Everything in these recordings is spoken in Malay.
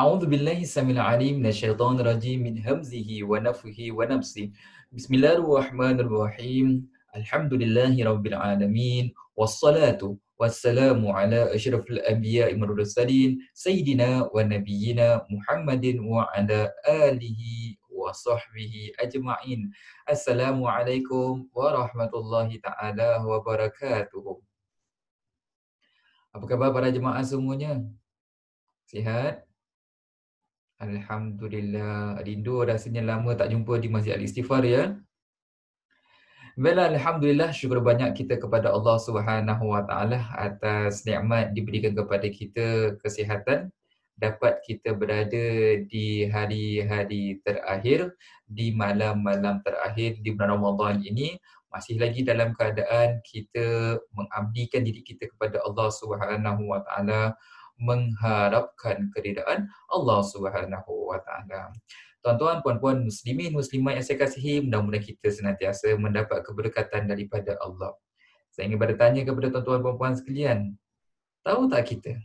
A'udzu billahi samil alim minasyaitonir rajim min hamzihi wa nafthihi wa nafsi. Bismillahirrahmanirrahim. Alhamdulillahi rabbil alamin wassalatu wassalamu ala asyrafil anbiya'i wal mursalin sayidina wa nabiyyina Muhammadin wa ala alihi wa sahbihi ajma'in. Assalamu warahmatullahi taala wabarakatuh. Apa khabar para jemaah semuanya? Sihat? Alhamdulillah. Rindu rasanya lama tak jumpa di Masjid Al-Istighfar ya. Baiklah, Alhamdulillah syukur banyak kita kepada Allah Subhanahu Wa Taala atas nikmat diberikan kepada kita kesihatan dapat kita berada di hari-hari terakhir di malam-malam terakhir di bulan Ramadan ini masih lagi dalam keadaan kita mengabdikan diri kita kepada Allah Subhanahu Wa Taala mengharapkan keridaan Allah Subhanahu Wa Taala. Tuan-tuan, puan-puan, muslimin, muslimat yang saya kasihi, mudah-mudahan kita senantiasa mendapat keberkatan daripada Allah. Saya ingin bertanya kepada tuan-tuan, puan-puan sekalian, tahu tak kita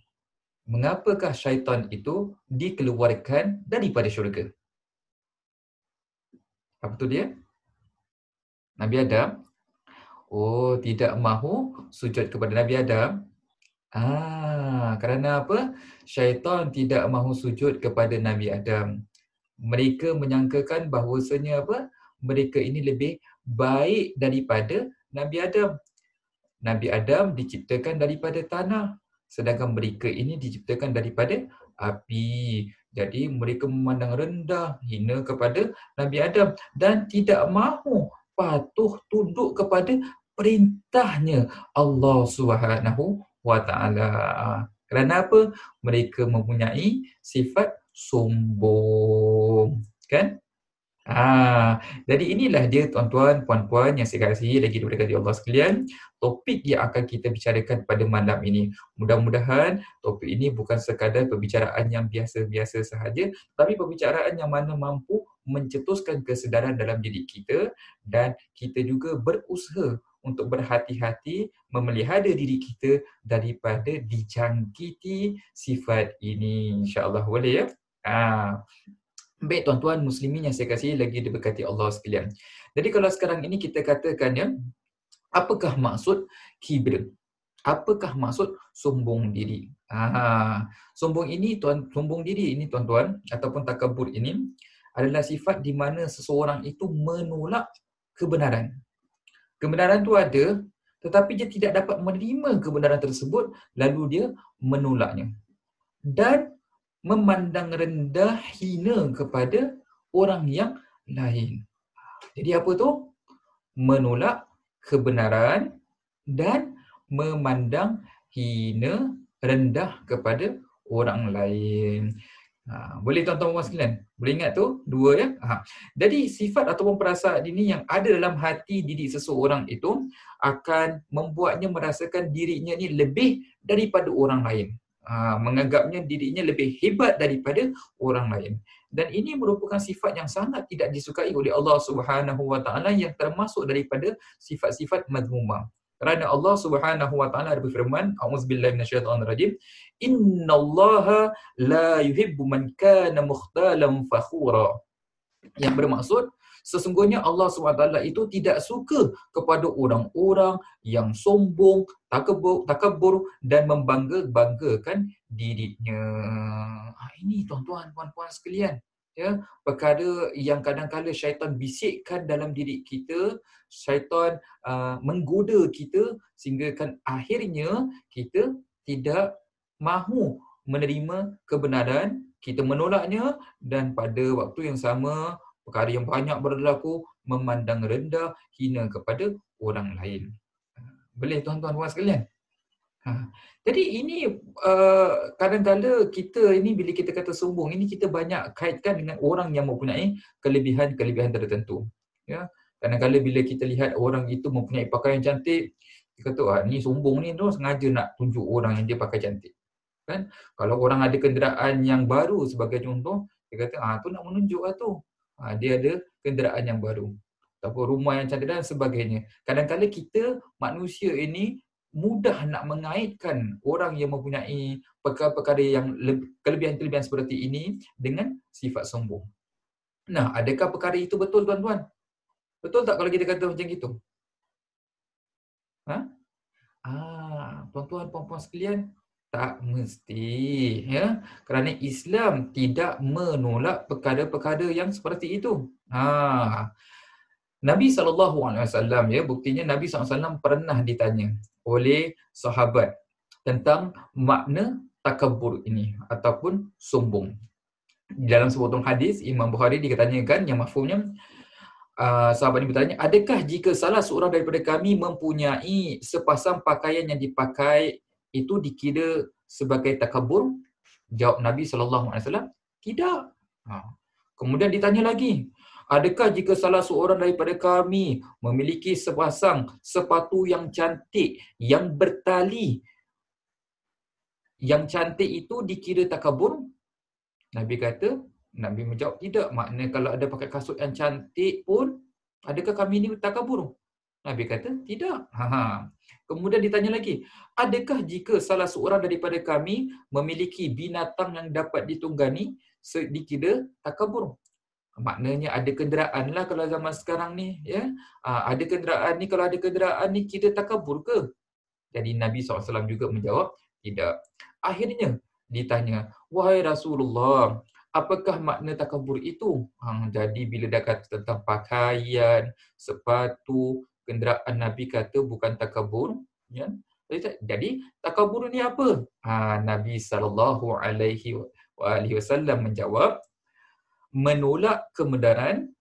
mengapakah syaitan itu dikeluarkan daripada syurga? Apa tu dia? Nabi Adam. Oh, tidak mahu sujud kepada Nabi Adam. Ah, kerana apa? Syaitan tidak mahu sujud kepada Nabi Adam. Mereka menyangkakan bahawasanya apa? Mereka ini lebih baik daripada Nabi Adam. Nabi Adam diciptakan daripada tanah. Sedangkan mereka ini diciptakan daripada api. Jadi mereka memandang rendah, hina kepada Nabi Adam. Dan tidak mahu patuh tunduk kepada perintahnya Allah Subhanahu wa taala. Kerana apa? Mereka mempunyai sifat sombong. Kan? Ha, jadi inilah dia tuan-tuan, puan-puan yang saya kasihi lagi diberikan Allah sekalian. Topik yang akan kita bicarakan pada malam ini. Mudah-mudahan topik ini bukan sekadar perbicaraan yang biasa-biasa sahaja, tapi perbicaraan yang mana mampu mencetuskan kesedaran dalam diri kita dan kita juga berusaha untuk berhati-hati memelihara diri kita daripada dijangkiti sifat ini. InsyaAllah boleh ya? Ha. Baik tuan-tuan muslimin yang saya kasih lagi diberkati Allah sekalian. Jadi kalau sekarang ini kita katakan ya, apakah maksud kibir? Apakah maksud sombong diri? Ha, sombong ini tuan sombong diri ini tuan-tuan ataupun takabur ini adalah sifat di mana seseorang itu menolak kebenaran. Kebenaran tu ada tetapi dia tidak dapat menerima kebenaran tersebut lalu dia menolaknya. Dan memandang rendah hina kepada orang yang lain. Jadi apa tu? Menolak kebenaran dan memandang hina rendah kepada orang lain. Ha, boleh tuan-tuan puan sekalian? Boleh ingat tu? Dua ya? Ha. Jadi sifat ataupun perasaan ini yang ada dalam hati diri seseorang itu akan membuatnya merasakan dirinya ni lebih daripada orang lain. Ha, menganggapnya dirinya lebih hebat daripada orang lain. Dan ini merupakan sifat yang sangat tidak disukai oleh Allah Subhanahu Wa Taala yang termasuk daripada sifat-sifat mazmumah. Kerana Allah Subhanahu Wa Taala berfirman, A'udzubillahi minasyaitonir rajim, "Innallaha la yuhibbu man kana mukhtalan fakhura." Yang bermaksud sesungguhnya Allah SWT itu tidak suka kepada orang-orang yang sombong, takabur, takabur dan membangga-banggakan dirinya. Ha, ini tuan-tuan, puan-puan sekalian ya perkara yang kadang-kala syaitan bisikkan dalam diri kita syaitan uh, menggoda kita sehingga kan akhirnya kita tidak mahu menerima kebenaran kita menolaknya dan pada waktu yang sama perkara yang banyak berlaku memandang rendah hina kepada orang lain. Boleh tuan-tuan puan sekalian Ha. Jadi ini uh, kadang-kadang kita ini bila kita kata sombong ini kita banyak kaitkan dengan orang yang mempunyai kelebihan-kelebihan tertentu. Ya. Kadang-kadang bila kita lihat orang itu mempunyai pakaian cantik, kita kata ah ni sombong ni tu sengaja nak tunjuk orang yang dia pakai cantik. Kan? Kalau orang ada kenderaan yang baru sebagai contoh, dia kata ah tu nak menunjuklah tu. Ah dia ada kenderaan yang baru. Ataupun rumah yang cantik dan sebagainya. Kadang-kadang kita manusia ini mudah nak mengaitkan orang yang mempunyai perkara-perkara yang kelebihan-kelebihan seperti ini dengan sifat sombong. Nah, adakah perkara itu betul tuan-tuan? Betul tak kalau kita kata macam itu? Ha? Ah, tuan-tuan puan-puan sekalian, tak mesti ya. Kerana Islam tidak menolak perkara-perkara yang seperti itu. Ha. Nabi SAW, ya, buktinya Nabi SAW pernah ditanya oleh sahabat tentang makna takabur ini ataupun sombong. Dalam sebuah hadis, Imam Bukhari dikatakan yang mafhumnya, uh, sahabat ini bertanya, adakah jika salah seorang daripada kami mempunyai sepasang pakaian yang dipakai itu dikira sebagai takabur? Jawab Nabi SAW, tidak. Ha. Kemudian ditanya lagi, Adakah jika salah seorang daripada kami memiliki sepasang sepatu yang cantik, yang bertali, yang cantik itu dikira takabur? Nabi kata, Nabi menjawab tidak. Maknanya kalau ada pakai kasut yang cantik pun, adakah kami ini takabur? Nabi kata, tidak. Ha. Kemudian ditanya lagi, adakah jika salah seorang daripada kami memiliki binatang yang dapat ditunggani, dikira takabur? Maknanya ada kenderaan lah kalau zaman sekarang ni ya. Ah, ada kenderaan ni kalau ada kenderaan ni kita takabur ke? Jadi Nabi SAW juga menjawab tidak. Akhirnya ditanya wahai Rasulullah apakah makna takabur itu? Ha, jadi bila dah kata tentang pakaian sepatu kenderaan Nabi kata bukan takabur ya. Jadi takabur ni apa? Ha, Nabi SAW menjawab menolak kebenaran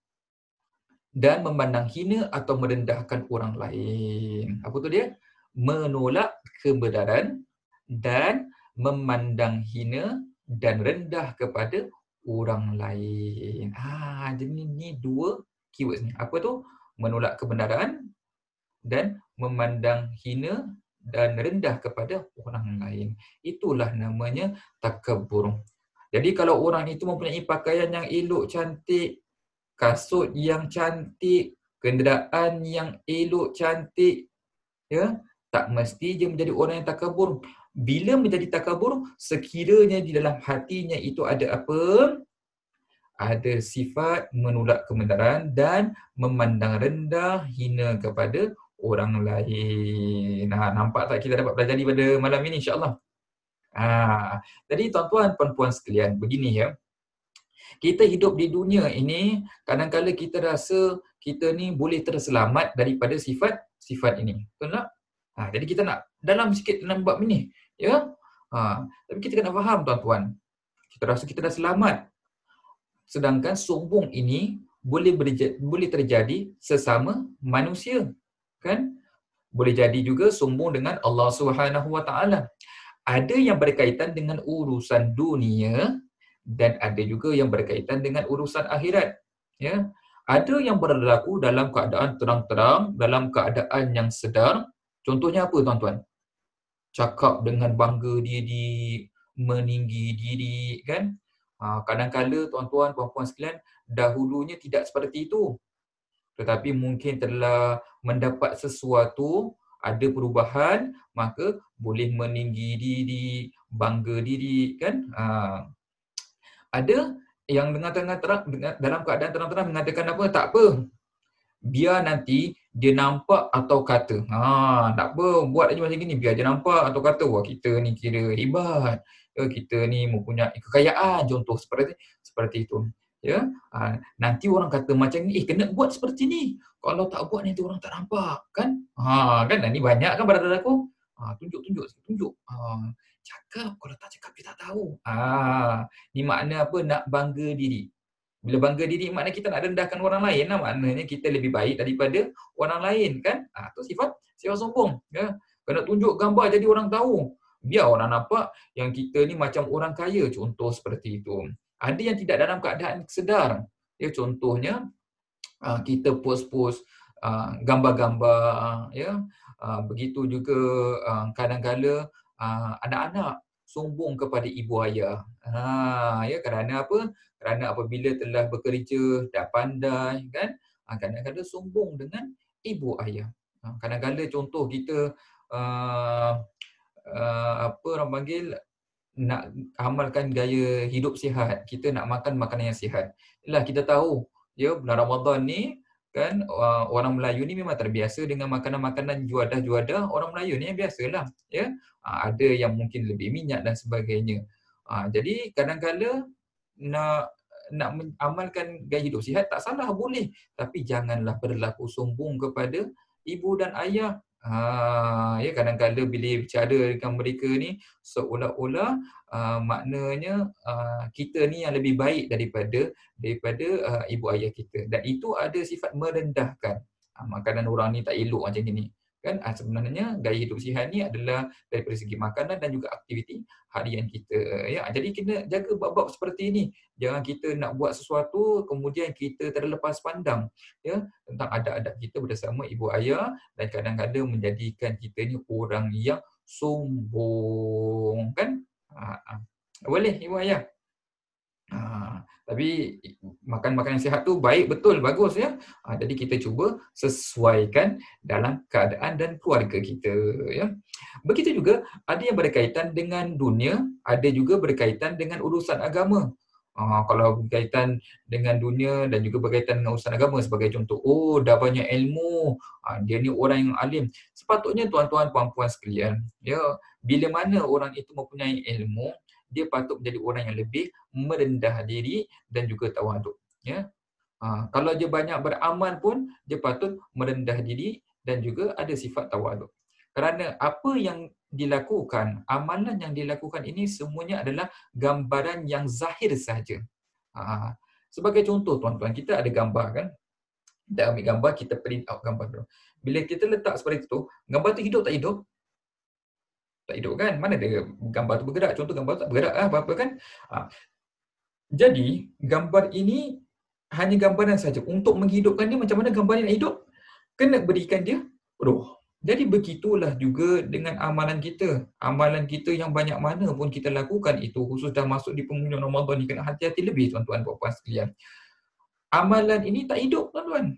dan memandang hina atau merendahkan orang lain. Apa tu dia? Menolak kebenaran dan memandang hina dan rendah kepada orang lain. Ah, jadi ni dua keywords ni. Apa tu? Menolak kebenaran dan memandang hina dan rendah kepada orang lain. Itulah namanya takabur. Jadi kalau orang itu mempunyai pakaian yang elok, cantik, kasut yang cantik, kenderaan yang elok, cantik, ya, tak mesti dia menjadi orang yang takabur. Bila menjadi takabur, sekiranya di dalam hatinya itu ada apa? Ada sifat menolak kebenaran dan memandang rendah, hina kepada orang lain. Nah, nampak tak kita dapat belajar pada malam ini insyaAllah? Ha, jadi tuan-tuan puan-puan sekalian, begini ya. Kita hidup di dunia ini, kadang-kadang kita rasa kita ni boleh terselamat daripada sifat sifat ini. Betul tak? Ha, jadi kita nak dalam sikit dalam bab ini, ya. Ha, tapi kita kena faham tuan-tuan. Kita rasa kita dah selamat. Sedangkan sombong ini boleh berja- boleh terjadi sesama manusia, kan? Boleh jadi juga sombong dengan Allah Subhanahu Wa Taala ada yang berkaitan dengan urusan dunia dan ada juga yang berkaitan dengan urusan akhirat ya. Ada yang berlaku dalam keadaan terang-terang dalam keadaan yang sedar. Contohnya apa tuan-tuan? Cakap dengan bangga diri meninggi diri kan? Ha, kadang-kala tuan-tuan puan-puan sekalian dahulunya tidak seperti itu. Tetapi mungkin telah mendapat sesuatu ada perubahan maka boleh meninggi diri bangga diri kan? Ha. ada yang dengan terang terang dalam keadaan terang-terang mengatakan apa? Tak apa. Biar nanti dia nampak atau kata. Ha tak apa buat aja macam gini. Biar dia nampak atau kata wah kita ni kira hebat. Kita ni mempunyai kekayaan. Contoh seperti seperti itu ya? Ha, nanti orang kata macam ni eh kena buat seperti ni. Kalau tak buat nanti orang tak nampak. Kan? Ha kan? Ni banyak kan pada aku. Ha tunjuk tunjuk tunjuk. Ha cakap kalau tak cakap dia tak tahu. Ha ni makna apa? Nak bangga diri. Bila bangga diri makna kita nak rendahkan orang lain lah. Maknanya kita lebih baik daripada orang lain kan? Ha tu sifat sifat sombong ya? Kena tunjuk gambar jadi orang tahu. Biar orang nampak yang kita ni macam orang kaya. Contoh seperti itu ada yang tidak dalam keadaan sedar. Ya contohnya ah, kita post-post ah, gambar-gambar ya ah, begitu juga kadang-kala anak-anak sombong kepada ibu ayah. Ha ya kerana apa? Kerana apabila telah bekerja dah pandai kan kadang-kadang sombong dengan ibu ayah. Kadang-kadang contoh kita uh, uh, apa orang panggil nak amalkan gaya hidup sihat. Kita nak makan makanan yang sihat. Yalah kita tahu ya bulan Ramadan ni kan orang Melayu ni memang terbiasa dengan makanan-makanan juadah-juadah orang Melayu ni yang biasalah ya uh, ada yang mungkin lebih minyak dan sebagainya uh, jadi kadang-kala nak nak amalkan gaya hidup sihat tak salah boleh tapi janganlah berlaku sombong kepada ibu dan ayah Ha, ya kadang-kadang bila bicara dengan mereka ni seolah-olah uh, maknanya uh, kita ni yang lebih baik daripada daripada uh, ibu ayah kita dan itu ada sifat merendahkan. Uh, makanan orang ni tak elok macam ni kan? Ah, sebenarnya gaya hidup sihat ni adalah daripada segi makanan dan juga aktiviti harian kita ya. Jadi kena jaga bab-bab seperti ini jangan kita nak buat sesuatu kemudian kita terlepas pandang ya tentang adab-adab kita bersama ibu ayah dan kadang-kadang menjadikan kita ni orang yang sombong kan? Ha, boleh ibu ayah Ha, tapi makan makanan sihat tu baik betul bagus ya. Ha, jadi kita cuba sesuaikan dalam keadaan dan keluarga kita ya. Begitu juga ada yang berkaitan dengan dunia, ada juga berkaitan dengan urusan agama. Ha, kalau berkaitan dengan dunia dan juga berkaitan dengan urusan agama sebagai contoh, oh dah banyak ilmu, ha, dia ni orang yang alim. Sepatutnya tuan-tuan puan-puan sekalian, ya, bila mana orang itu mempunyai ilmu, dia patut menjadi orang yang lebih merendah diri dan juga tawaduk. Ya. Ha, kalau dia banyak beramal pun, dia patut merendah diri dan juga ada sifat tawaduk. Kerana apa yang dilakukan, amalan yang dilakukan ini semuanya adalah gambaran yang zahir sahaja. Ha, sebagai contoh tuan-tuan, kita ada gambar kan? Kita ambil gambar, kita print out gambar dulu. Bila kita letak seperti itu, gambar tu hidup tak hidup? Tak hidup kan? Mana ada gambar tu bergerak? Contoh gambar tu tak bergerak lah apa-apa kan? Ha. jadi gambar ini hanya gambaran saja. Untuk menghidupkan dia macam mana gambar ni nak hidup? Kena berikan dia roh. Jadi begitulah juga dengan amalan kita. Amalan kita yang banyak mana pun kita lakukan itu khusus dah masuk di penghujung Ramadan ni kena hati-hati lebih tuan-tuan puan-puan sekalian. Amalan ini tak hidup tuan-tuan.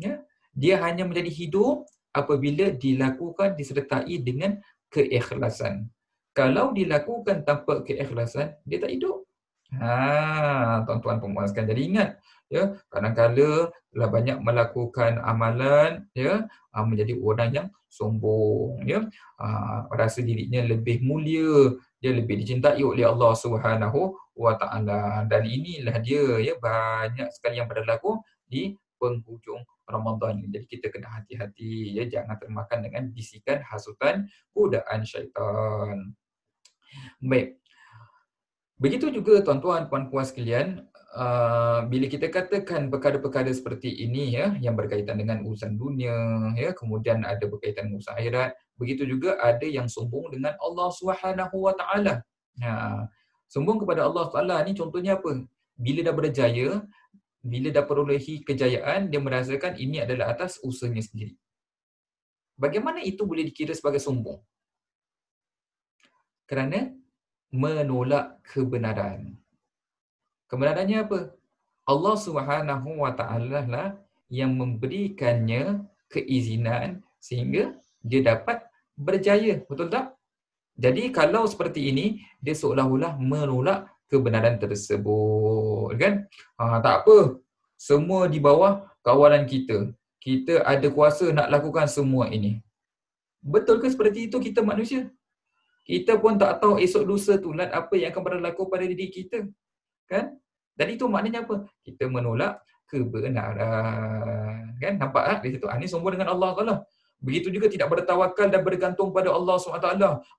Ya? Dia hanya menjadi hidup apabila dilakukan disertai dengan keikhlasan. Kalau dilakukan tanpa keikhlasan, dia tak hidup. Ha, tuan-tuan pemuaskan. Jadi ingat, ya, kadang-kala telah banyak melakukan amalan, ya, ah, menjadi orang yang sombong, ya, ha, rasa dirinya lebih mulia, dia lebih dicintai oleh Allah Subhanahu wa taala. Dan inilah dia, ya, banyak sekali yang berlaku di penghujung Ramadan ini. Jadi kita kena hati-hati ya jangan termakan dengan bisikan hasutan godaan syaitan. Baik. Begitu juga tuan-tuan puan-puan sekalian, uh, bila kita katakan perkara-perkara seperti ini ya yang berkaitan dengan urusan dunia ya kemudian ada berkaitan dengan urusan akhirat, begitu juga ada yang sombong dengan Allah Subhanahu wa taala. Ha, sombong kepada Allah Taala ni contohnya apa? Bila dah berjaya, bila dah perolehi kejayaan, dia merasakan ini adalah atas usahanya sendiri. Bagaimana itu boleh dikira sebagai sombong? Kerana menolak kebenaran. Kebenarannya apa? Allah Subhanahu Wa Taala lah yang memberikannya keizinan sehingga dia dapat berjaya. Betul tak? Jadi kalau seperti ini, dia seolah-olah menolak kebenaran tersebut kan? Ha, tak apa. Semua di bawah kawalan kita. Kita ada kuasa nak lakukan semua ini. Betul ke seperti itu kita manusia? Kita pun tak tahu esok lusa tu lat apa yang akan berlaku pada diri kita kan? Dan itu maknanya apa? Kita menolak kebenaran kan? Nampak tak di situ? Ah, ini sombong dengan Allah Taala Begitu juga tidak bertawakal dan bergantung pada Allah SWT.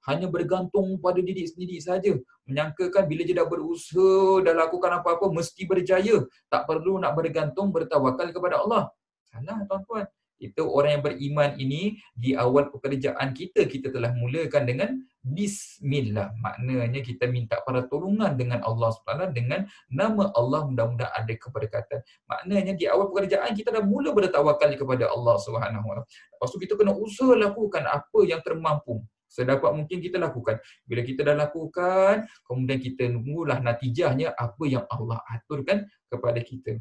Hanya bergantung pada diri sendiri saja. Menyangkakan bila dia dah berusaha, dah lakukan apa-apa, mesti berjaya. Tak perlu nak bergantung, bertawakal kepada Allah. Salah tuan-tuan. Itu orang yang beriman ini di awal pekerjaan kita kita telah mulakan dengan bismillah. Maknanya kita minta pertolongan dengan Allah SWT dengan nama Allah mudah-mudahan ada keberkatan. Maknanya di awal pekerjaan kita dah mula bertawakal kepada Allah SWT. Lepas tu kita kena usaha lakukan apa yang termampu. Sedapat mungkin kita lakukan. Bila kita dah lakukan, kemudian kita tunggulah natijahnya apa yang Allah aturkan kepada kita.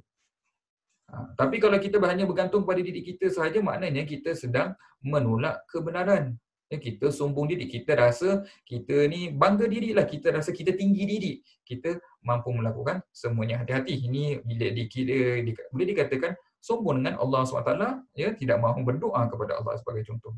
Ha, tapi kalau kita hanya bergantung pada diri kita sahaja, maknanya kita sedang menolak kebenaran. Ya, kita sombong diri, kita rasa kita ni bangga dirilah, kita rasa kita tinggi diri. Kita mampu melakukan semuanya. Hati-hati, ini bila dikira, di, boleh dikatakan sombong dengan Allah SWT, ya, tidak mahu berdoa kepada Allah sebagai contoh.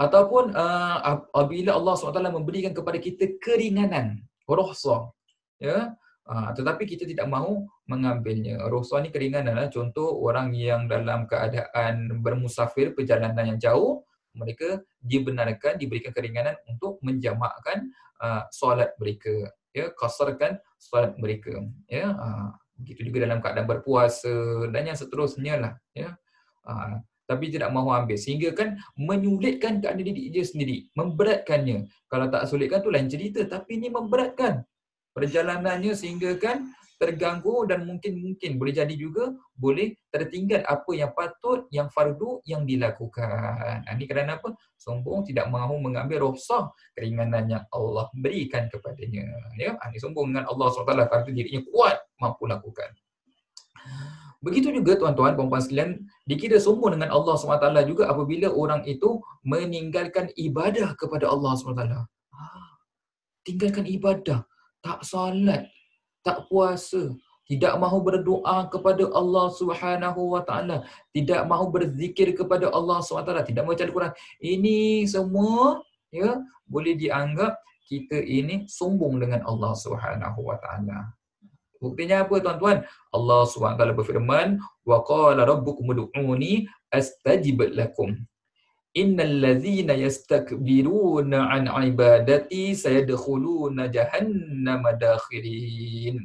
Ataupun uh, apabila Allah SWT memberikan kepada kita keringanan, rohsa, ya, uh, tetapi kita tidak mahu mengambilnya. Rohsa ni keringanan lah. Contoh orang yang dalam keadaan bermusafir perjalanan yang jauh, mereka dibenarkan diberikan keringanan untuk menjamakkan uh, solat mereka. Ya kasarkan solat mereka. Ya uh, begitu juga dalam keadaan berpuasa dan yang seterusnya lah ya. Uh, tapi tidak mahu ambil. Sehingga kan menyulitkan keadaan diri dia sendiri memberatkannya. Kalau tak sulitkan tu lain cerita tapi ini memberatkan perjalanannya sehingga kan terganggu dan mungkin-mungkin boleh jadi juga boleh tertinggal apa yang patut, yang fardu yang dilakukan. Ini kerana apa? Sombong tidak mahu mengambil rohsah keringanan yang Allah berikan kepadanya. Ya, ini sombong dengan Allah SWT kerana dirinya kuat mampu lakukan. Begitu juga tuan-tuan, puan-puan sekalian, dikira sombong dengan Allah SWT juga apabila orang itu meninggalkan ibadah kepada Allah SWT. Ah, tinggalkan ibadah, tak salat, tak puasa, tidak mahu berdoa kepada Allah Subhanahu wa taala, tidak mahu berzikir kepada Allah Subhanahu wa taala, tidak membaca Al-Quran. Ini semua ya boleh dianggap kita ini sombong dengan Allah Subhanahu wa taala. Buktinya apa tuan-tuan? Allah SWT berfirman, "Wa qala rabbukum ud'uni astajib lakum." Innal ladzina yastakbiruna an ibadati sayadkhuluna jahannama dakhirin.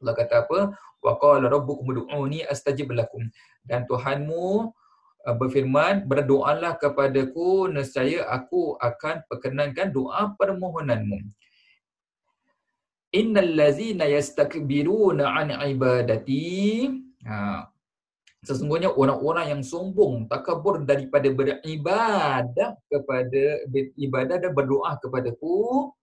Allah kata apa? Wa qala rabbukum ud'uni astajib lakum. Dan Tuhanmu uh, berfirman, berdoalah kepadaku nescaya aku akan perkenankan doa permohonanmu. Innal ladzina yastakbiruna an ibadati. Ha, sesungguhnya orang-orang yang sombong takabur daripada beribadah kepada ibadah dan berdoa kepadaku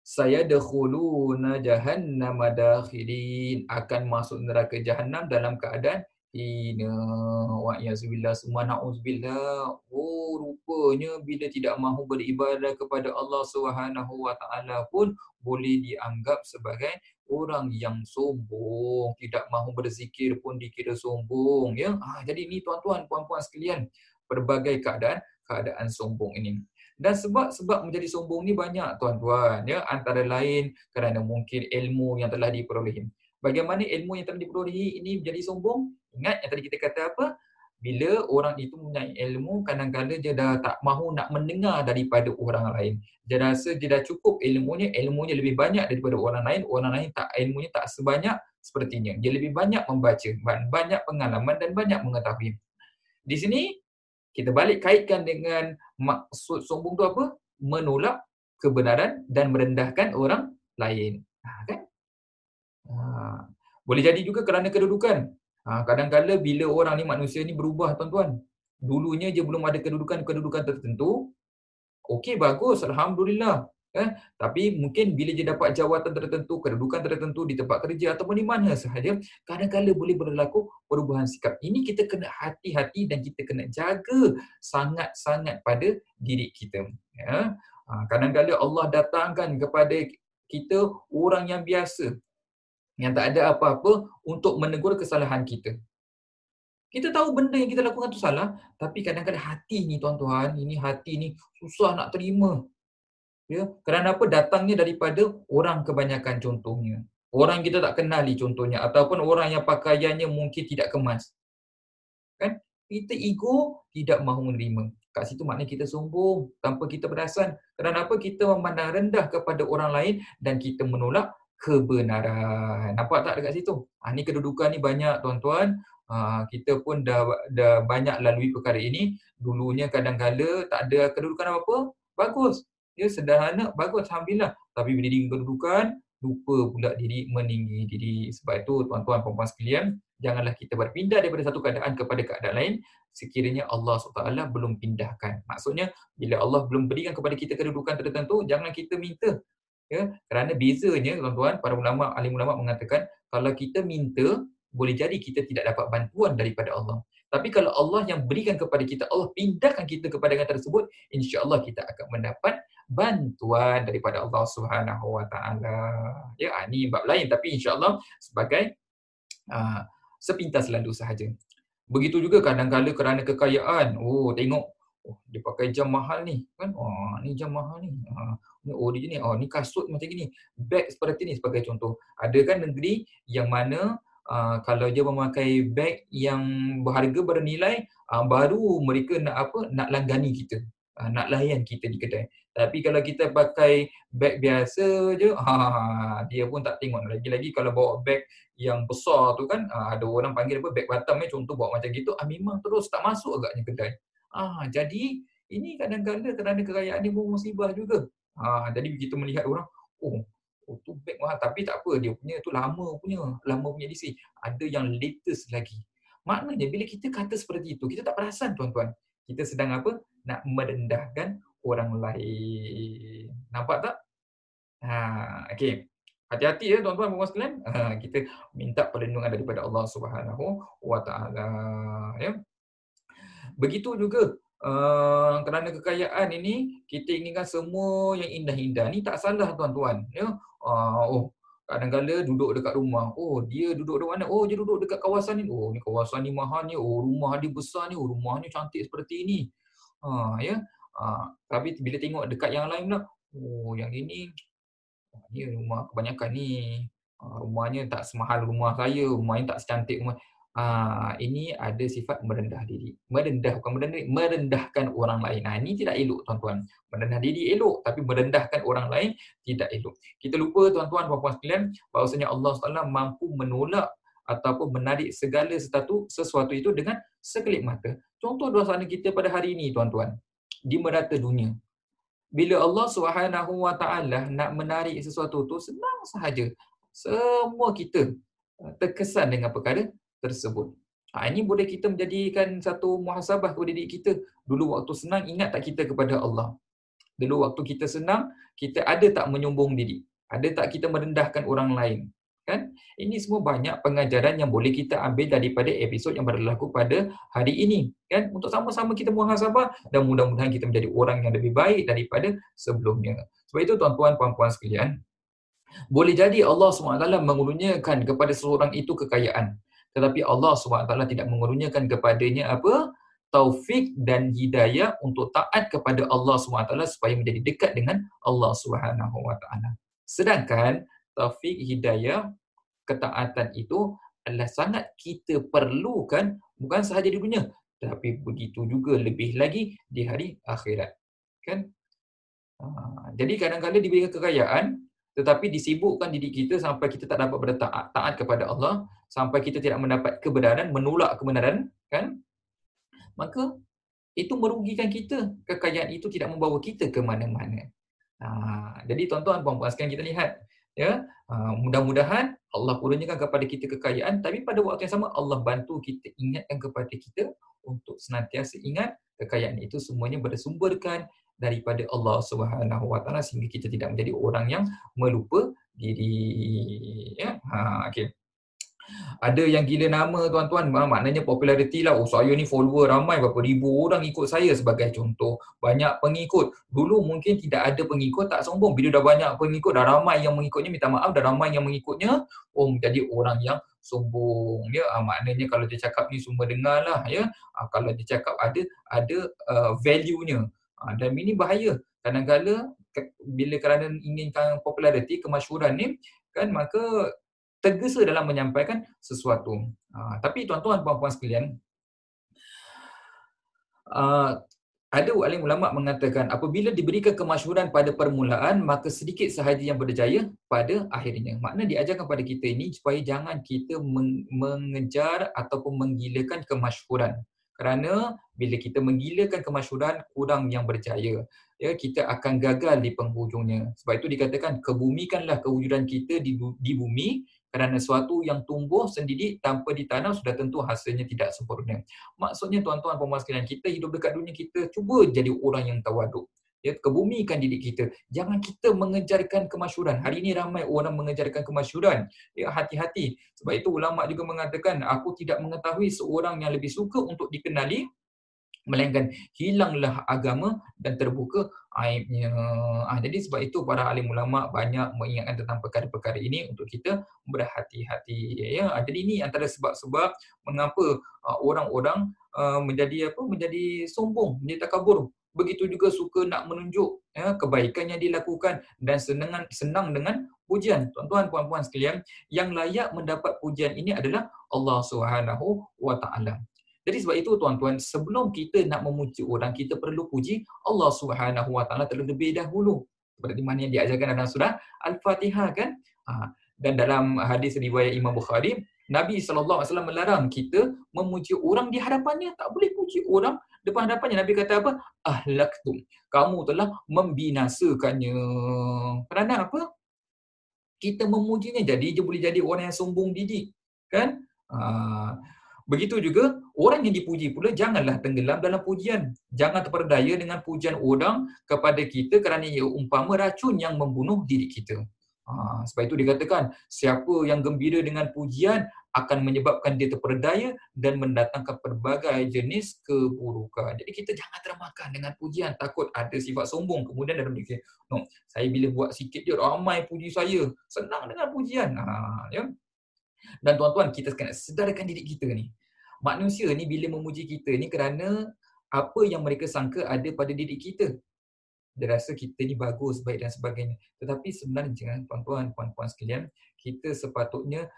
saya dakhuluna jahannam dakhirin akan masuk neraka jahanam dalam keadaan hina wa yazubillah semua nauzubillah oh rupanya bila tidak mahu beribadah kepada Allah Subhanahu wa taala pun boleh dianggap sebagai orang yang sombong, tidak mahu berzikir pun dikira sombong ya. Ah jadi ni tuan-tuan puan-puan sekalian, berbagai keadaan keadaan sombong ini. Dan sebab sebab menjadi sombong ni banyak tuan-tuan ya antara lain kerana mungkin ilmu yang telah diperolehi. Bagaimana ilmu yang telah diperolehi ini menjadi sombong? Ingat yang tadi kita kata apa? bila orang itu mempunyai ilmu kadang-kadang dia dah tak mahu nak mendengar daripada orang lain. Dia rasa dia dah cukup ilmunya ilmunya lebih banyak daripada orang lain. Orang lain tak ilmunya tak sebanyak sepertinya. Dia lebih banyak membaca banyak pengalaman dan banyak mengetahui. Di sini kita balik kaitkan dengan maksud sombong tu apa? Menolak kebenaran dan merendahkan orang lain. Ha, kan boleh jadi juga kerana kedudukan Ha, kadang-kadang bila orang ni manusia ni berubah tuan-tuan. Dulunya dia belum ada kedudukan-kedudukan tertentu. Okey bagus alhamdulillah. Eh, tapi mungkin bila dia dapat jawatan tertentu, kedudukan tertentu di tempat kerja ataupun di mana sahaja, kadang-kadang boleh berlaku perubahan sikap. Ini kita kena hati-hati dan kita kena jaga sangat-sangat pada diri kita. Ya. Ha, kadang-kadang Allah datangkan kepada kita orang yang biasa, yang tak ada apa-apa untuk menegur kesalahan kita. Kita tahu benda yang kita lakukan tu salah, tapi kadang-kadang hati ni tuan-tuan, ini hati ni susah nak terima. Ya, kerana apa? Datangnya daripada orang kebanyakan contohnya. Orang kita tak kenali contohnya ataupun orang yang pakaiannya mungkin tidak kemas. Kan? Kita ego tidak mahu menerima. Kat situ maknanya kita sombong tanpa kita perasan. Kerana apa? Kita memandang rendah kepada orang lain dan kita menolak kebenaran. Nampak tak dekat situ? Ha, ni kedudukan ni banyak tuan-tuan. Ha, kita pun dah, dah banyak lalui perkara ini. Dulunya kadang-kala tak ada kedudukan apa-apa. Bagus. Ya, sederhana. Bagus. Alhamdulillah. Tapi bila diri kedudukan, lupa pula diri meninggi diri. Sebab itu tuan-tuan perempuan sekalian, janganlah kita berpindah daripada satu keadaan kepada keadaan lain sekiranya Allah SWT belum pindahkan. Maksudnya, bila Allah belum berikan kepada kita kedudukan tertentu, jangan kita minta ya kerana bezanya tuan-tuan para ulama alim ulama mengatakan kalau kita minta boleh jadi kita tidak dapat bantuan daripada Allah Tapi kalau Allah yang berikan kepada kita, Allah pindahkan kita kepada yang tersebut, insya-Allah kita akan mendapat bantuan daripada Allah Subhanahu Wa Taala. Ya, ini bab lain tapi insya-Allah sebagai uh, sepintas lalu sahaja. Begitu juga kadang-kala kerana kekayaan. Oh, tengok oh, dia pakai jam mahal ni kan. Oh, ni jam mahal ni. Uh, oh, dia ni. Oh, ni kasut macam ni. Beg seperti ni sebagai contoh. Ada kan negeri yang mana uh, kalau dia memakai beg yang berharga bernilai, uh, baru mereka nak apa? Nak langgani kita. Uh, nak layan kita di kedai. Tapi kalau kita pakai beg biasa je, ha, dia pun tak tengok. Lagi-lagi kalau bawa beg yang besar tu kan, ada orang panggil apa, beg Batam ni contoh bawa macam gitu, ha, memang terus tak masuk agaknya kedai. Ha, jadi ini kadang-kadang kerana kekayaan ni pun musibah juga. Ha, jadi kita melihat orang, oh, oh tu beg mahal tapi tak apa, dia punya tu lama punya, lama punya DC. Ada yang latest lagi. Maknanya bila kita kata seperti itu, kita tak perasan tuan-tuan. Kita sedang apa? Nak merendahkan orang lain. Nampak tak? Ha, okey. Hati-hati ya tuan-tuan dan puan sekalian. Ha, kita minta perlindungan daripada Allah Subhanahu wa taala ya. Begitu juga uh, kerana kekayaan ini kita inginkan semua yang indah-indah. Ni tak salah tuan-tuan ya. Uh, oh, kadang-kadang duduk dekat rumah. Oh, dia duduk di mana? Oh, dia duduk dekat kawasan ni. Oh, ni kawasan ni mahal ni. Oh, rumah dia besar ni. Oh, rumah ni cantik seperti ini. Ha, ya. Ha, tapi bila tengok dekat yang lain pula, oh yang ini, ni rumah kebanyakan ni. Ha, rumahnya tak semahal rumah saya, rumahnya tak secantik rumah. Ha, ini ada sifat merendah diri. Merendah, bukan merendah, merendahkan orang lain. Nah, ini tidak elok tuan-tuan. Merendah diri elok, tapi merendahkan orang lain tidak elok. Kita lupa tuan-tuan, puan-puan sekalian, bahawasanya Allah SWT mampu menolak ataupun menarik segala sesuatu, sesuatu itu dengan sekelip mata. Contoh dua sana kita pada hari ini, tuan-tuan di merata dunia. Bila Allah Subhanahu Wa Taala nak menarik sesuatu tu senang sahaja. Semua kita uh, terkesan dengan perkara tersebut. Ha, ini boleh kita menjadikan satu muhasabah kepada diri kita. Dulu waktu senang ingat tak kita kepada Allah? Dulu waktu kita senang, kita ada tak menyombong diri? Ada tak kita merendahkan orang lain? kan ini semua banyak pengajaran yang boleh kita ambil daripada episod yang berlaku pada hari ini kan untuk sama-sama kita muhasabah dan mudah-mudahan kita menjadi orang yang lebih baik daripada sebelumnya sebab itu tuan-tuan puan-puan sekalian boleh jadi Allah SWT mengurniakan kepada seseorang itu kekayaan tetapi Allah SWT tidak mengurniakan kepadanya apa? Taufik dan hidayah untuk taat kepada Allah SWT supaya menjadi dekat dengan Allah SWT. Sedangkan taufik hidayah ketaatan itu adalah sangat kita perlukan bukan sahaja di dunia tapi begitu juga lebih lagi di hari akhirat. Kan? Ha, jadi kadang-kadang diberikan kekayaan tetapi disibukkan diri kita sampai kita tak dapat bertaat taat kepada Allah sampai kita tidak mendapat kebenaran menolak kebenaran kan? Maka itu merugikan kita. Kekayaan itu tidak membawa kita ke mana-mana. Ha, jadi tuan-tuan puan-puan sekalian kita lihat ya uh, mudah-mudahan Allah kurniakan kepada kita kekayaan tapi pada waktu yang sama Allah bantu kita ingatkan kepada kita untuk senantiasa ingat kekayaan itu semuanya bersumberkan daripada Allah Subhanahu Wa Taala sehingga kita tidak menjadi orang yang melupa diri ya? Ha okey. Ada yang gila nama tuan-tuan. Maknanya populariti lah. Oh saya ni follower ramai. Berapa ribu orang ikut saya sebagai contoh. Banyak pengikut. Dulu mungkin tidak ada pengikut tak sombong. Bila dah banyak pengikut dah ramai yang mengikutnya minta maaf dah ramai yang mengikutnya oh menjadi orang yang sombong ya? Ah, maknanya kalau dia cakap ni semua dengar lah ya? Ah, kalau dia cakap ada ada uh, value-nya ah, dan ini bahaya kadang-kadang bila kerana inginkan populariti kemasyhuran ni kan maka tergesa dalam menyampaikan sesuatu. Uh, tapi tuan-tuan puan-puan sekalian, uh, ada alim ulama mengatakan apabila diberikan kemasyhuran pada permulaan maka sedikit sahaja yang berjaya pada akhirnya. Makna diajarkan pada kita ini supaya jangan kita mengejar ataupun menggilakan kemasyhuran. Kerana bila kita menggilakan kemasyhuran kurang yang berjaya ya kita akan gagal di penghujungnya sebab itu dikatakan kebumikanlah kewujudan kita di, di bumi kerana sesuatu yang tumbuh sendiri tanpa ditanam sudah tentu hasilnya tidak sempurna. Maksudnya tuan-tuan puan sekalian, kita hidup dekat dunia kita cuba jadi orang yang tawaduk. Ya kebumikan diri kita jangan kita mengejarkan kemasyuran hari ini ramai orang mengejarkan kemasyuran ya hati-hati sebab itu ulama juga mengatakan aku tidak mengetahui seorang yang lebih suka untuk dikenali melainkan hilanglah agama dan terbuka aibnya. Ah, jadi sebab itu para alim ulama banyak mengingatkan tentang perkara-perkara ini untuk kita berhati-hati. Ya, ah, jadi ini antara sebab-sebab mengapa ah, orang-orang ah, menjadi apa? Menjadi sombong, menjadi takabur. Begitu juga suka nak menunjuk ya, kebaikan yang dilakukan dan senang senang dengan pujian. Tuan-tuan puan-puan sekalian, yang layak mendapat pujian ini adalah Allah Subhanahu wa taala. Jadi sebab itu tuan-tuan, sebelum kita nak memuji orang, kita perlu puji Allah Subhanahu Wa Taala terlebih dahulu. Seperti mana yang diajarkan dalam surah Al-Fatihah kan? Ha. Dan dalam hadis riwayat Imam Bukhari, Nabi SAW melarang kita memuji orang di hadapannya. Tak boleh puji orang depan hadapannya. Nabi kata apa? Ahlaktum. Kamu telah membinasakannya. Kerana apa? Kita memujinya jadi dia boleh jadi orang yang sombong diri. Kan? Ha. Begitu juga orang yang dipuji pula janganlah tenggelam dalam pujian. Jangan terperdaya dengan pujian orang kepada kita kerana ia umpama racun yang membunuh diri kita. Ha, sebab itu dikatakan siapa yang gembira dengan pujian akan menyebabkan dia terperdaya dan mendatangkan pelbagai jenis keburukan. Jadi kita jangan termakan dengan pujian takut ada sifat sombong kemudian dalam diri. No, saya bila buat sikit je ramai puji saya. Senang dengan pujian. Ha, ya. Dan tuan-tuan, kita kena sedarkan diri kita ni. Manusia ni bila memuji kita ni kerana apa yang mereka sangka ada pada diri kita. Dia rasa kita ni bagus, baik dan sebagainya. Tetapi sebenarnya, tuan-tuan, puan-puan sekalian, kita sepatutnya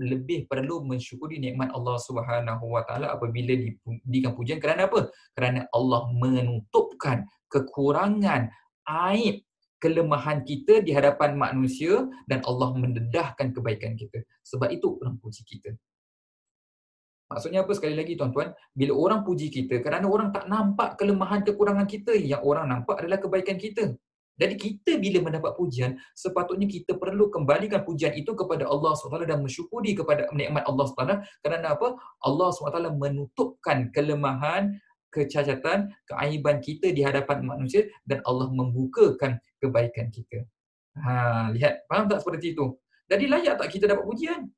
lebih perlu mensyukuri nikmat Allah Subhanahu Wa Taala apabila diberikan pujian kerana apa? Kerana Allah menutupkan kekurangan, aib kelemahan kita di hadapan manusia dan Allah mendedahkan kebaikan kita. Sebab itu orang puji kita. Maksudnya apa sekali lagi tuan-tuan? Bila orang puji kita, kerana orang tak nampak kelemahan kekurangan kita, yang orang nampak adalah kebaikan kita. Jadi kita bila mendapat pujian, sepatutnya kita perlu kembalikan pujian itu kepada Allah SWT dan mensyukuri kepada nikmat Allah SWT kerana apa? Allah SWT menutupkan kelemahan, kecacatan, keaiban kita di hadapan manusia dan Allah membukakan kebaikan kita. Ha, lihat, faham tak seperti itu? Jadi layak tak kita dapat pujian?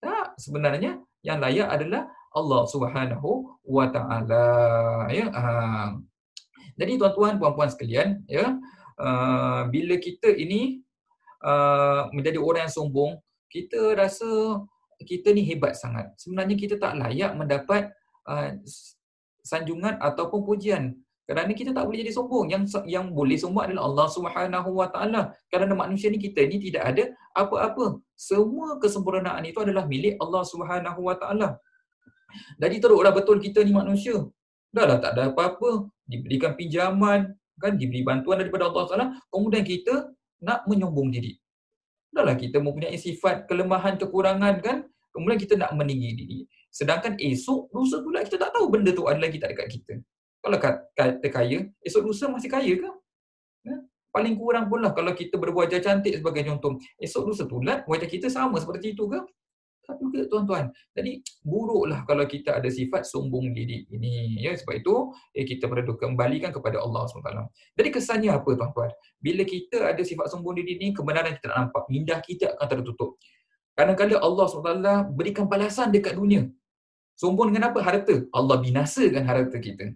Tak, sebenarnya yang layak adalah Allah Subhanahu wa taala ya. Ha. Jadi tuan-tuan puan-puan sekalian ya, uh, bila kita ini uh, menjadi orang yang sombong, kita rasa kita ni hebat sangat. Sebenarnya kita tak layak mendapat uh, sanjungan ataupun pujian kerana kita tak boleh jadi sombong. Yang yang boleh sombong adalah Allah Subhanahu Wa Taala. Kerana manusia ni kita ni tidak ada apa-apa. Semua kesempurnaan itu adalah milik Allah Subhanahu Wa Taala. Jadi teruklah betul kita ni manusia. Dahlah tak ada apa-apa. Diberikan pinjaman kan? Diberi bantuan daripada Allah Taala. Kemudian kita nak menyombong diri. Dahlah kita mempunyai sifat kelemahan kekurangan kan? Kemudian kita nak meninggi diri. Sedangkan esok, lusa pula kita tak tahu benda tu ada lagi tak dekat kita. Kalau kata kaya, esok lusa masih kaya ke? Ya? Paling kurang pun lah kalau kita berwajah cantik sebagai contoh. Esok lusa tulat, wajah kita sama seperti itu ke? Tak juga tuan-tuan. Jadi buruklah kalau kita ada sifat sombong diri ini. Ya, sebab itu ya, kita perlu kembalikan kepada Allah SWT. Jadi kesannya apa tuan-tuan? Bila kita ada sifat sombong diri ini, kebenaran kita tak nampak. Mindah kita akan tertutup. Kadang-kadang Allah SWT berikan balasan dekat dunia. Sombong dengan apa? Harta. Allah binasakan harta kita.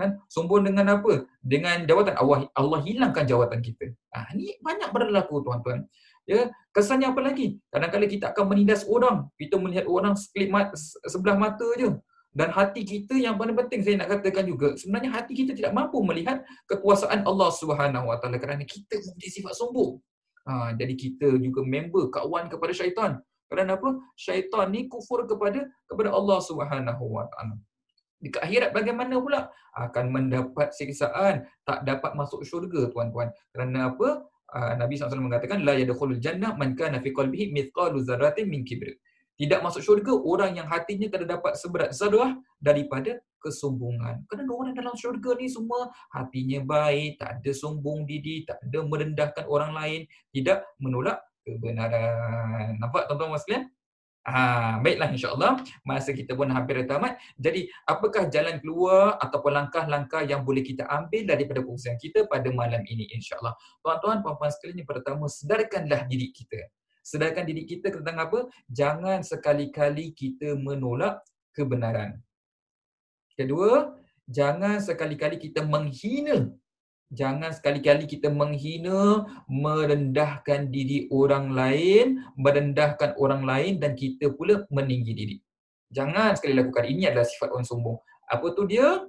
Kan? Sombong dengan apa? Dengan jawatan Allah Allah hilangkan jawatan kita. Ah ni banyak berlaku tuan-tuan. Ya, kesannya apa lagi? Kadang-kadang kita akan menindas orang. Kita melihat orang sekelip mata, sebelah mata je. Dan hati kita yang paling penting saya nak katakan juga, sebenarnya hati kita tidak mampu melihat kekuasaan Allah Subhanahu Wa Taala kerana kita mempunyai sifat sombong. Ha, jadi kita juga member kawan kepada syaitan. Kerana apa? Syaitan ni kufur kepada kepada Allah Subhanahu Wa Taala. Di akhirat bagaimana pula? Akan mendapat siksaan, tak dapat masuk syurga tuan-tuan. Kerana apa? Ah, Nabi SAW mengatakan la yadkhulul jannah man kana fi qalbihi mithqalu dzarratin min kibr. Tidak masuk syurga orang yang hatinya terdapat seberat zarah daripada kesombongan. Kerana orang dalam syurga ni semua hatinya baik, tak ada sombong diri, tak ada merendahkan orang lain, tidak menolak kebenaran. Nampak tuan-tuan sekalian? Ha, baiklah insyaAllah masa kita pun hampir tamat. Jadi apakah jalan keluar ataupun langkah-langkah yang boleh kita ambil daripada perkongsian kita pada malam ini insyaAllah. Tuan-tuan, puan-puan sekalian yang pertama, sedarkanlah diri kita. Sedarkan diri kita tentang apa? Jangan sekali-kali kita menolak kebenaran. Kedua, jangan sekali-kali kita menghina Jangan sekali-kali kita menghina, merendahkan diri orang lain, merendahkan orang lain dan kita pula meninggi diri. Jangan sekali lakukan. Ini adalah sifat orang sombong. Apa tu dia?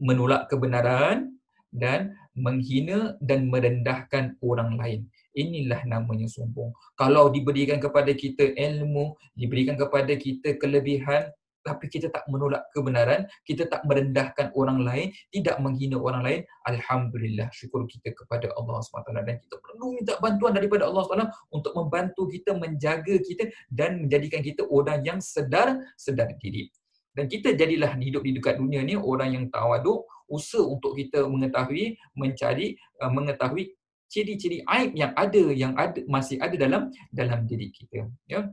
Menolak kebenaran dan menghina dan merendahkan orang lain. Inilah namanya sombong. Kalau diberikan kepada kita ilmu, diberikan kepada kita kelebihan, tapi kita tak menolak kebenaran, kita tak merendahkan orang lain, tidak menghina orang lain, Alhamdulillah syukur kita kepada Allah SWT dan kita perlu minta bantuan daripada Allah SWT untuk membantu kita, menjaga kita dan menjadikan kita orang yang sedar, sedar diri. Dan kita jadilah hidup di dekat dunia ni orang yang tawaduk, usaha untuk kita mengetahui, mencari, uh, mengetahui ciri-ciri aib yang ada yang ada masih ada dalam dalam diri kita ya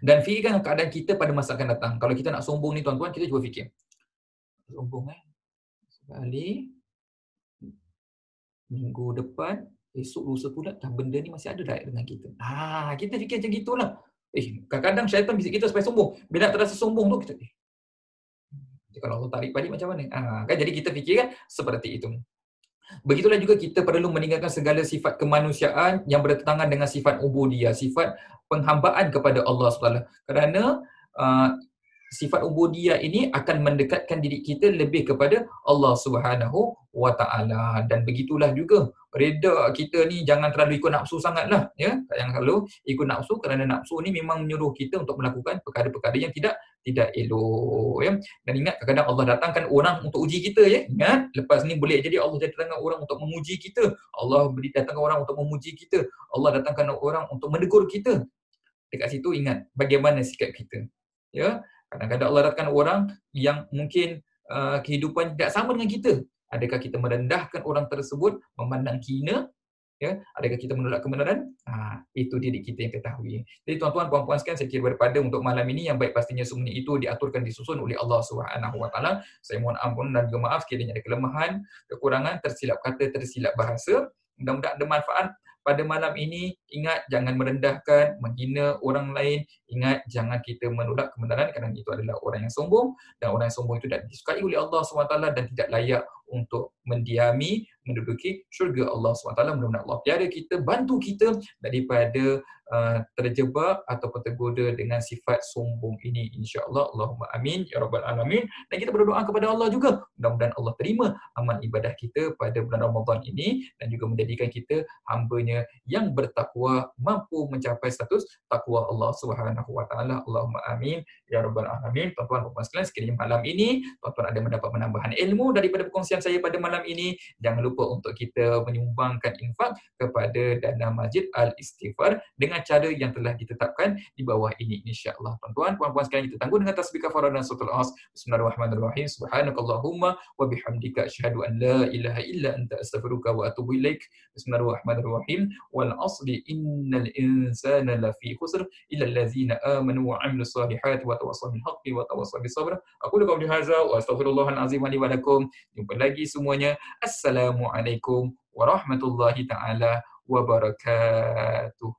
dan fikirkan keadaan kita pada masa akan datang. Kalau kita nak sombong ni tuan-tuan, kita cuba fikir. Sombong eh. Sekali. Minggu depan, esok lusa pula, dah benda ni masih ada tak dengan kita. Ha, kita fikir macam gitulah. Eh, kadang-kadang syaitan bisik kita supaya sombong. Bila terasa sombong tu, kita eh. Kalau Allah tarik balik macam mana? Ha, kan? Jadi kita fikirkan seperti itu. Begitulah juga kita perlu meninggalkan segala sifat kemanusiaan yang bertentangan dengan sifat ubudiyah, sifat penghambaan kepada Allah SWT. Kerana uh, sifat ubudiyah ini akan mendekatkan diri kita lebih kepada Allah Subhanahu wa taala dan begitulah juga reda kita ni jangan terlalu ikut nafsu sangatlah ya jangan terlalu ikut nafsu kerana nafsu ni memang menyuruh kita untuk melakukan perkara-perkara yang tidak tidak elok ya. Dan ingat kadang-kadang Allah datangkan orang untuk uji kita ya. Ingat lepas ni boleh jadi Allah datangkan orang untuk memuji kita. Allah beri datangkan orang untuk memuji kita. Allah datangkan orang untuk menegur kita. Dekat situ ingat bagaimana sikap kita ya. Kadang-kadang Allah datangkan orang yang mungkin uh, kehidupan tidak sama dengan kita. Adakah kita merendahkan orang tersebut memandang hina ya adakah kita menolak kebenaran? Ha, itu diri kita yang ketahui. Jadi tuan-tuan puan-puan sekalian saya kira berpada untuk malam ini yang baik pastinya semua itu diaturkan disusun oleh Allah Subhanahu wa taala. Saya mohon ampun dan juga maaf sekiranya ada kelemahan kekurangan tersilap kata tersilap bahasa. Mudah-mudahan ada manfaat. Pada malam ini ingat jangan merendahkan, menghina orang lain. Ingat jangan kita menolak kebenaran kerana itu adalah orang yang sombong. Dan orang yang sombong itu tidak disukai oleh Allah SWT dan tidak layak untuk mendiami, menduduki syurga Allah SWT. Mudah-mudahan Allah tiada kita, bantu kita daripada uh, terjebak ataupun tergoda dengan sifat sombong ini. InsyaAllah. Allahumma amin. Ya Rabbal Alamin. Dan kita berdoa kepada Allah juga. Mudah-mudahan Allah terima amal ibadah kita pada bulan Ramadan ini dan juga menjadikan kita hambanya yang bertakwa mampu mencapai status takwa Allah Subhanahu Wa Taala. Allahumma amin. Ya Rabbal Alamin. Tuan-tuan, puan sekalian, sekiranya malam ini tuan-tuan ada mendapat penambahan ilmu daripada perkongsian saya pada malam ini. Jangan lupa untuk kita menyumbangkan infak kepada dana Masjid Al-Istighfar dengan cara yang telah ditetapkan di bawah ini insya-Allah. Tuan-tuan, puan-puan sekalian kita tangguh dengan tasbih kafarah dan suratul as. Bismillahirrahmanirrahim. Subhanakallahumma wa bihamdika asyhadu an la ilaha illa anta astaghfiruka wa atubu ilaik. Bismillahirrahmanirrahim. Wal asli innal insana lafi khusr illa allazina amanu wa 'amilus salihati wa tawassaw bil haqqi wa tawassaw bis sabr. Aku hadza wa astaghfirullahal azim li wa lakum. Jumpa lagi semuanya. Assalamualaikum warahmatullahi taala wabarakatuh.